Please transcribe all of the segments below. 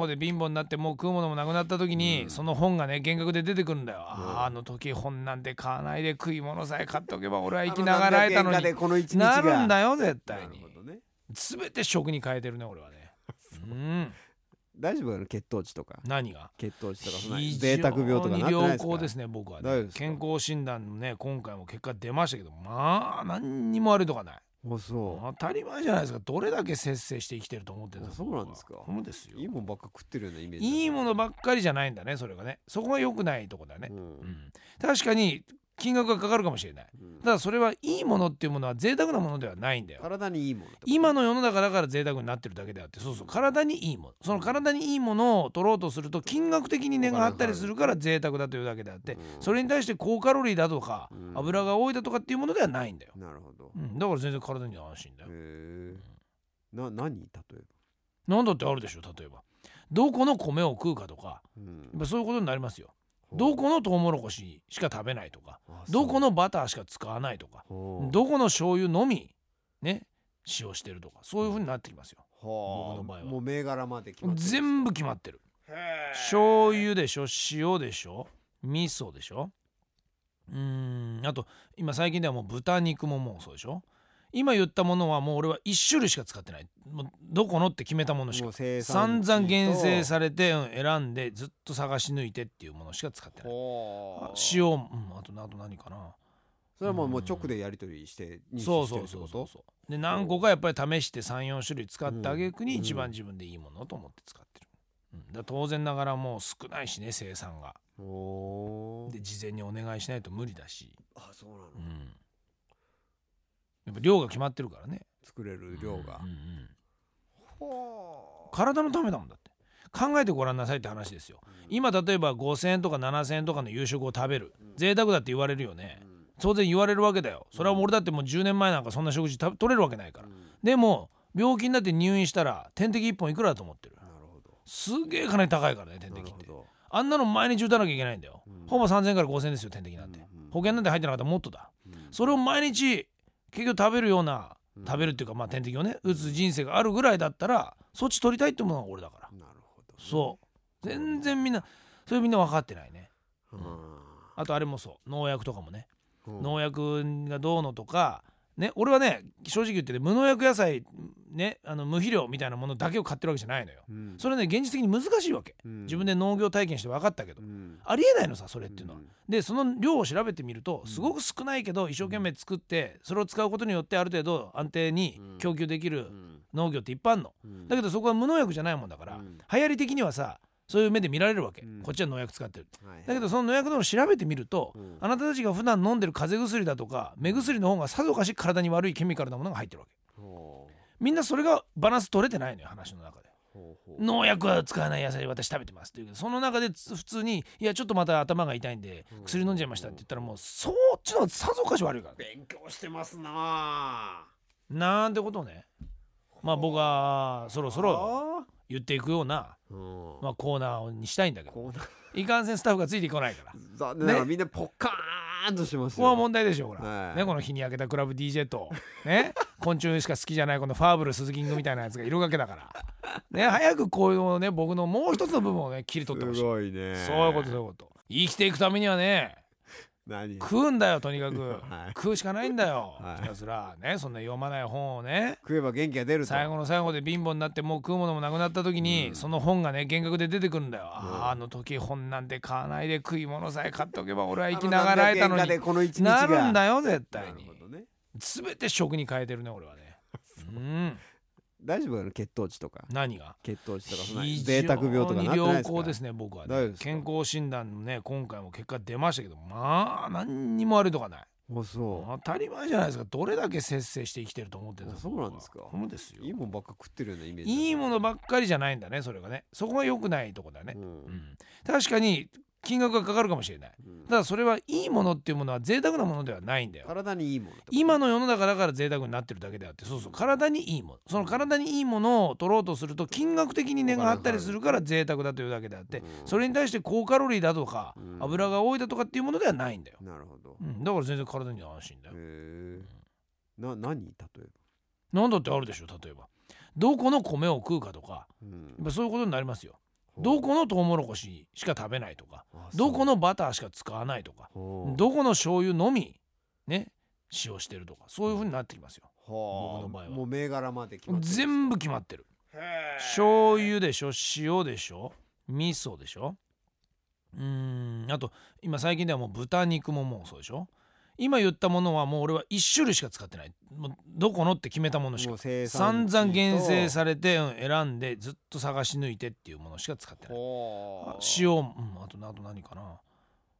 後で貧乏になってもう食うものもなくなった時に、うん。その本がね幻覚で出てくるんだよ、あの時本なんて買わないで食い物さえ買っておけば俺は生きながらえたのに。ながるんだよ絶対に。ね全て食に変えてるね俺はね。う。ん。大丈夫なの？血糖値とか。何が？血糖値とかそん贅沢病とかな良好ですね僕はね。健康診断のね今回も結果出ましたけどまあ何にも悪いとかないあそう。当たり前じゃないですか。どれだけ節制して生きてると思ってるんですかあそうなんですか。そうですよ。いいもんばっか食ってるようなイメージだいいものばっかりじゃないんだねそれがね。そこが良くないとこだね、うん。うん。確かに金額がかかるかもしれない。うん。ただそれはいいものっていうものは贅沢なものではないんだよ。体にいいもの今の世の中だから贅沢になってるだけであってそうそう体にいいもの。その体にいいものを取ろうとすると金額的に値が張ったりするから贅沢だというだけであってうん。それに対して高カロリーだとかうん。油が多いだとかっていうものではないんだよ、なるほど。うん、だから全然体には安心だよ。へえな何例えなんだってあるでしょ例えば。どこの米を食うかとかばうん。やっぱそういうことになりますよどこのトウモロコシしか食べないとかどこのバターしか使わないとかどこの醤油のみね使用してるとかそういうふうになってきますよ。はあ僕の場合は。もう銘柄まで決まってる全部決まってる。醤油でしょ塩でしょ味噌でしょ。うーんあと今最近ではもう豚肉ももうそうでしょ今言ったものはもう俺は1種類しか使ってない。もうどこのって決めたものしか。散産々厳選されれて、うん選んでずっと探し抜いてっていうものしか使ってない。あ塩、うん、あとあと何かな。それはもうもう直でやり取りして認そう識してそうるってこと？そうそうそうで何個かやっぱり試して34種類使ってあげくにうん。一番自分でいいものと思って使ってる、うん、だ当然ながらもう少ないしね生産が。で事前にお願いしないと無理だし、あそうなの。うん、やっぱ量が決まってるからね。作れる量が。うんうんうん。ほ体のためだもんだって。考えてごらんなさいって話ですよ。今例えば5,000円とか7,000円とかの夕食を食べる。贅沢だって言われるよね。当然言われるわけだよ。それは俺だってもう10年前なんかそんな食事食べ取れるわけないから。でも病気になって入院したら点滴1本いくらだと思ってる？なるほど。すげえ金高いからね点滴って。あんなの毎日打たなきゃいけないんだよ、うん。ほぼ3000円から5000円ですよ点滴なんて、うんうん。保険なんて入ってなかったらもっとだ。うん。それを毎日結局食べるようなうん。食べるっていうかまあ点滴をね打つ人生があるぐらいだったらそっち取りたいってものが俺だから。なるほどそう。全然みんなそれみんな分かってないね。うん。あとあれもそう。農薬とかもね。うん。農薬がどうのとか。ね俺はね正直言ってね無農薬野菜ねあの無肥料みたいなものだけを買ってるわけじゃないのよ。うん。それね現実的に難しいわけ。うん。自分で農業体験して分かったけど。うん。ありえないのさそれっていうのは。うん。でその量を調べてみるとすごく少ないけど一生懸命作ってそれを使うことによってある程度安定に供給できるうん。農業っていっぱいあるの。うん。だけどそこは無農薬じゃないもんだからうん。流行り的にはさそういう目で見られるわけ。うん。こっちは農薬使ってるはいだけどその農薬のを調べてみるとうん。あなたたちが普段飲んでる風邪薬だとか目薬の方がさぞかし体に悪いケミカルなものが入ってるわけみんなそれがバランス取れてないのよ話の中で。農薬は使わない野菜私食べてますっていうけどその中でつ普通にいやちょっとまた頭が痛いんでうん。薬飲んじゃいましたって言ったらもうそっちのさぞかし悪いから。ね勉強してますなあ。なんてことをね。まあ僕はそろそろあ言っていくような、まあ、コーナーにしたいんだけど。いかんせんスタッフがついてこないから。こ残念らみんなポッカーンとしてますよ。こは問題でしょほら、はい。ね、この日に焼けたクラブ DJ と。ね。昆虫しか好きじゃないこのファーブル鈴キングみたいなやつがいるわけだから。ね早くこういうのをね僕のもう一つの部分をね切り取ってほしい。すごいね。そういうことそういうこと。生きていくためにはね何食うんだよとにかく、はい。食うしかないんだよ、はい。ひたすらねそんな読まない本をね。食えば元気が出ると。最後の最後で貧乏になってもう食うものもなくなった時に、うん。その本がね幻覚で出てくるんだよ、あああの時本なんて買わないで食い物さえ買っておけば俺は生きながらえたのに。なるんだよ絶対に。ね。全て食に変えてるね俺はね。うん大丈夫血糖値とか。何が？血糖値とかそんな非贅沢病とか良好ですね僕はね健康診断のね今回も結果出ましたけどまあ何にも悪いとかない当たり前じゃないですかどれだけ節制して生きてると思ってるんですあそうなんですかそうですよういいもんばっか食ってるようなイメージいいものばっかりじゃないんだねそれがねそこが良くないとこだね、うんうん確かに金額がかかるかもしれない。うん。ただそれはいいものっていうものは贅沢なものではないんだよ。体にいいもの今の世の中だから贅沢になってるだけであってそうそう。体にいいもの。その体にいいものを取ろうとすると金額的に値が張ったりするから贅沢だというだけであってうん。それに対して高カロリーだとかうん。油が多いだとかっていうものではないんだよ、なるほど。うん、だから全然体には安心だよ。へえな何例えなんだってあるでしょ例えば。どこの米を食うかとかばうん。やっぱそういうことになりますよどこのトウモロコシしか食べないとかどこのバターしか使わないとかどどこの醤油のみね使用してるとかそういう風になってきますよ。僕の場合は。もう銘柄まで決まってる全部決まってる。醤油でしょ塩でしょ味噌でしょ。うーんあと今最近ではもう豚肉ももうそうでしょ今言ったものはもう俺は1種類しか使ってない。もうどこのって決めたものしか。散々厳選とされて、うん選んでずっと探し抜いてっていうものしか使ってない。塩、うん、あとあと何かな。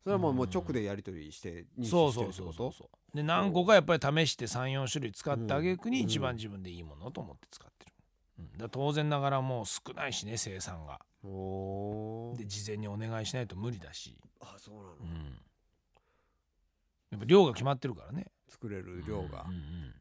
それはもうもう直でやり取りして認そうそう識してるってこと？そうそうそうで何個かやっぱり試して34種類使ってあげくにうん。一番自分でいいものと思って使ってる、うん、だ当然ながらもう少ないしね生産が。で事前にお願いしないと無理だし、あそうなの。うん、ぱ量が決まってるからね。作れる量が。うんうんうん。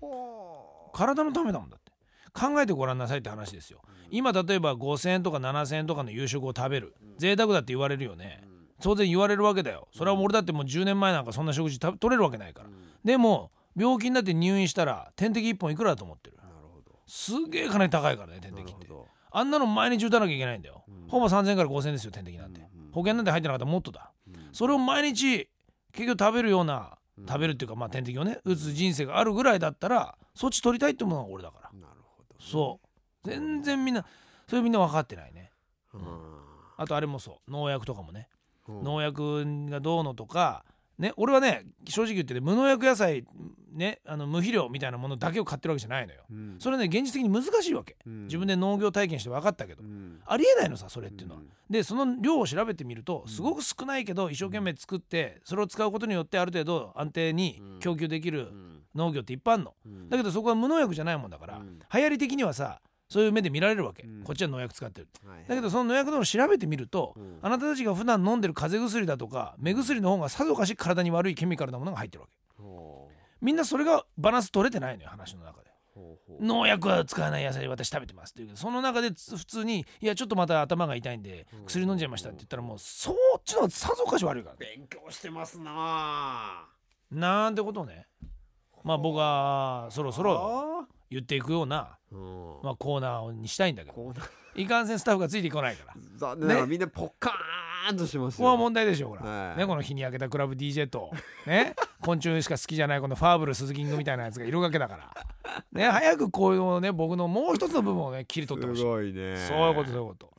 ほう。体のためだもんだって。考えてごらんなさいって話ですよ。今例えば5,000円とか7,000円とかの夕食を食べる。贅沢だって言われるよね。当然言われるわけだよ。それは俺だってもう10年前なんかそんな食事食べ取れるわけないから。でも病気になって入院したら点滴1本いくらだと思ってる？なるほど。すげえ金高いからね点滴って。あんなの毎日打たなきゃいけないんだよ、うん。ほぼ3000円から5000円ですよ点滴なんて、うんうん。保険なんて入ってなかったらもっとだ。うん。それを毎日結局食べるようなうん。食べるっていうかまあ点滴をね打つ人生があるぐらいだったらそっち取りたいって思うのが俺だから。なるほどそう。全然みんなそれみんな分かってないね。うん。あとあれもそう。農薬とかもね。うん。農薬がどうのとか。ね俺はね正直言ってね無農薬野菜ねあの無肥料みたいなものだけを買ってるわけじゃないのよ。うん。それね現実的に難しいわけ。うん。自分で農業体験して分かったけど。うん。ありえないのさそれっていうのは。うん。でその量を調べてみるとすごく少ないけど一生懸命作ってそれを使うことによってある程度安定に供給できるうん。農業っていっぱいあるの。うん。だけどそこは無農薬じゃないもんだからうん。流行り的にはさそういう目で見られるわけ。うん。こっちは農薬使ってるはいはい。だけどその農薬のを調べてみるとうん。あなたたちが普段飲んでる風邪薬だとか目薬の方がさぞかし体に悪いケミカルなものが入ってるわけ。ほみんなそれがバランス取れてないのよ話の中で。農薬は使わない野菜私食べてますっていうけどその中でつ普通にいやちょっとまた頭が痛いんでうん。薬飲んじゃいましたって言ったらもうそっちの方がさぞかし悪いから勉強してますなあ。なんてことをね。まあ僕はそろそろあ？言っていくような、まあ、コーナーにしたいんだけど。いかんせんスタッフがついてこないから。こ残念らみんなポッカーンとしてますよ。こは問題でしょほら、は。いね、この日に焼けたクラブ DJ とね？昆虫しか好きじゃないこのファーブル鈴木ングみたいなやつがいるわけだから。ね早くこういうね僕のもう一つの部分をね切り取ってほしい。すごいね。そういうことそういうこと